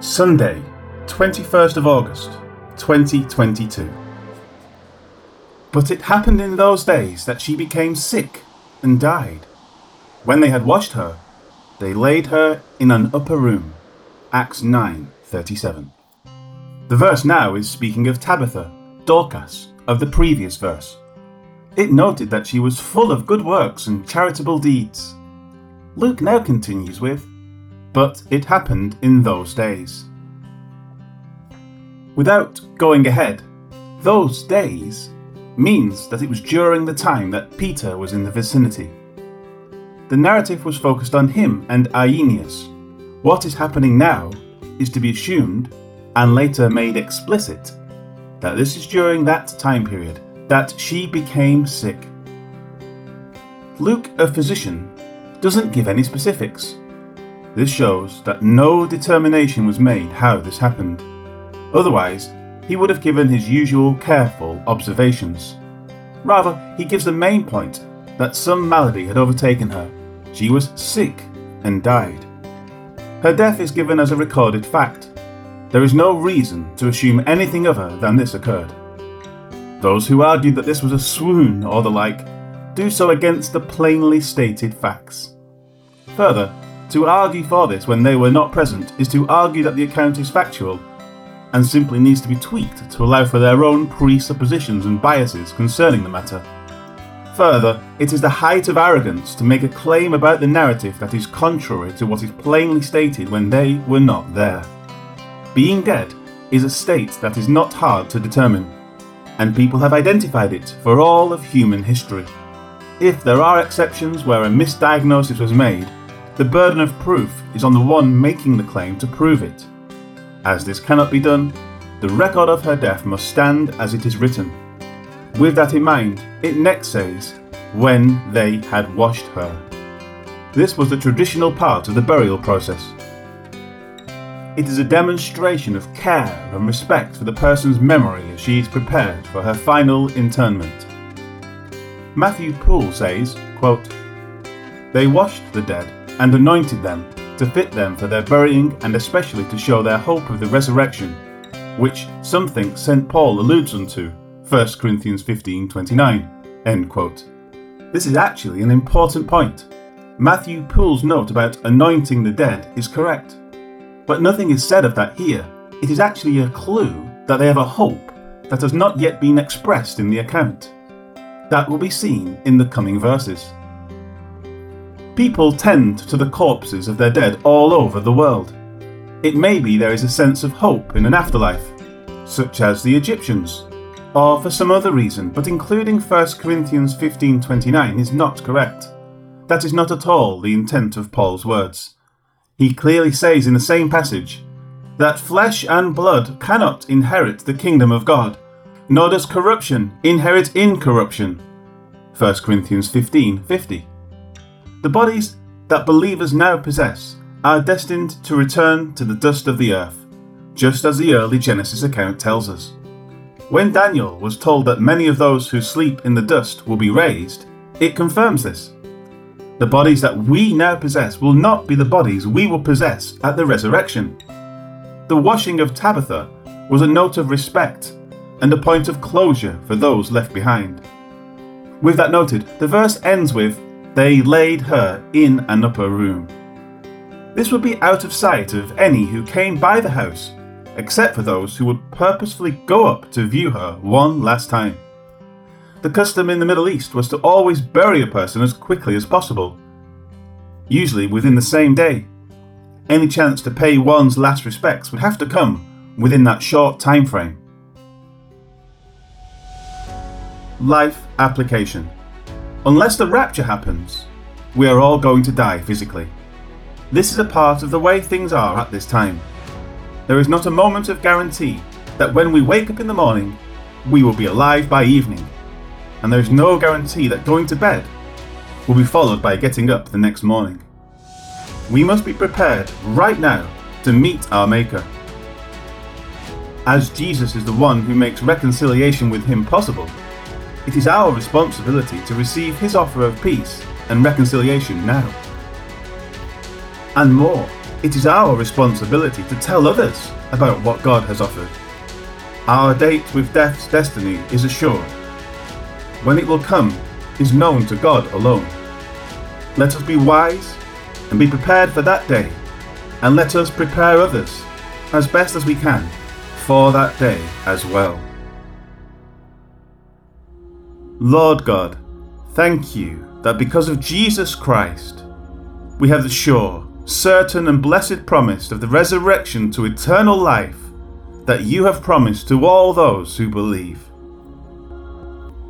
Sunday, 21st of August, 2022. But it happened in those days that she became sick and died. When they had washed her, they laid her in an upper room. Acts 9:37. The verse now is speaking of Tabitha, Dorcas, of the previous verse. It noted that she was full of good works and charitable deeds. Luke now continues with, But it happened in those days. Without going ahead, those days means that it was during the time that Peter was in the vicinity. The narrative was focused on him and Aeneas. What is happening now is to be assumed, and later made explicit, that this is during that time period that she became sick. Luke, a physician, doesn't give any specifics. This shows that no determination was made how this happened. Otherwise, he would have given his usual careful observations. Rather, he gives the main point that some malady had overtaken her. She was sick and died. Her death is given as a recorded fact. There is no reason to assume anything other than this occurred. Those who argue that this was a swoon or the like do so against the plainly stated facts. Further, to argue for this when they were not present is to argue that the account is factual and simply needs to be tweaked to allow for their own presuppositions and biases concerning the matter. Further, it is the height of arrogance to make a claim about the narrative that is contrary to what is plainly stated when they were not there. Being dead is a state that is not hard to determine, and people have identified it for all of human history. If there are exceptions where a misdiagnosis was made, the burden of proof is on the one making the claim to prove it. As this cannot be done, the record of her death must stand as it is written. With that in mind, it next says, when they had washed her. This was the traditional part of the burial process. It is a demonstration of care and respect for the person's memory as she is prepared for her final interment. Matthew Poole says, quote, They washed the dead and anointed them to fit them for their burying and especially to show their hope of the resurrection, which some think St. Paul alludes unto, 1 Corinthians 15:29. End quote. This is actually an important point. Matthew Poole's note about anointing the dead is correct. But nothing is said of that here. It is actually a clue that they have a hope that has not yet been expressed in the account. That will be seen in the coming verses. People tend to the corpses of their dead all over the world. It may be there is a sense of hope in an afterlife, such as the Egyptians, or for some other reason, but including 1 Corinthians 15:29 is not correct. That is not at all the intent of Paul's words. He clearly says in the same passage that flesh and blood cannot inherit the kingdom of God, nor does corruption inherit incorruption. 1 Corinthians 15:50. The bodies that believers now possess are destined to return to the dust of the earth, just as the early Genesis account tells us. When Daniel was told that many of those who sleep in the dust will be raised, it confirms this. The bodies that we now possess will not be the bodies we will possess at the resurrection. The washing of Tabitha was a note of respect and a point of closure for those left behind. With that noted, the verse ends with, they laid her in an upper room. This would be out of sight of any who came by the house, except for those who would purposefully go up to view her one last time. The custom in the Middle East was to always bury a person as quickly as possible, usually within the same day. Any chance to pay one's last respects would have to come within that short time frame. Life application. Unless the rapture happens, we are all going to die physically. This is a part of the way things are at this time. There is not a moment of guarantee that when we wake up in the morning, we will be alive by evening, and there is no guarantee that going to bed will be followed by getting up the next morning. We must be prepared right now to meet our Maker. As Jesus is the one who makes reconciliation with Him possible, it is our responsibility to receive His offer of peace and reconciliation now. And more, it is our responsibility to tell others about what God has offered. Our date with death's destiny is assured. When it will come is known to God alone. Let us be wise and be prepared for that day, and let us prepare others as best as we can for that day as well. Lord God, thank you that because of Jesus Christ, we have the sure, certain, and blessed promise of the resurrection to eternal life that you have promised to all those who believe.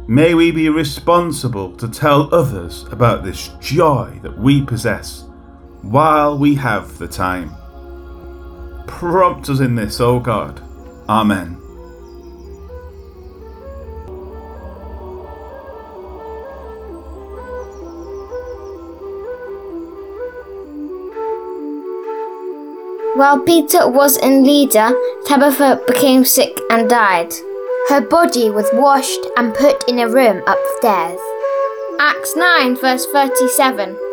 May we be responsible to tell others about this joy that we possess while we have the time. Prompt us in this, O God. Amen. While Peter was in Lydda, Tabitha became sick and died. Her body was washed and put in a room upstairs. Acts 9, verse 37.